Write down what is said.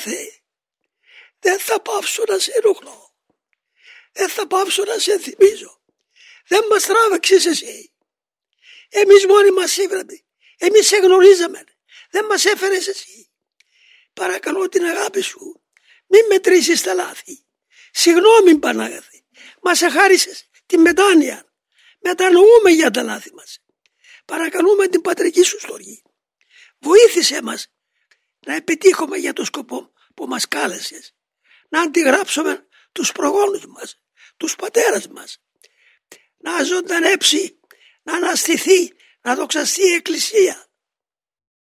Θεέ, δεν θα πάψω να σε ενοχλώ. Δεν θα πάψω να σε θυμίζω. Δεν μας τράβαξες εσύ. Εμείς μόνοι μας ήβραμε. Εμείς σε γνωρίζαμε. Δεν μας έφερες εσύ. Παρακαλώ την αγάπη σου. Μην μετρήσεις τα λάθη. Συγγνώμη Πανάγαθη. Μας εχάρισες τη μετάνοια. Μετανοούμε για τα λάθη μας. Παρακαλούμε την πατρική σου στοργή. Βοήθησέ μας να επιτύχουμε για το σκοπό που μας κάλεσες. Να αντιγράψουμε τους προγόνους μας, τους πατέρας μας. Να ζωντανέψει, να αναστηθεί, να δοξαστεί η Εκκλησία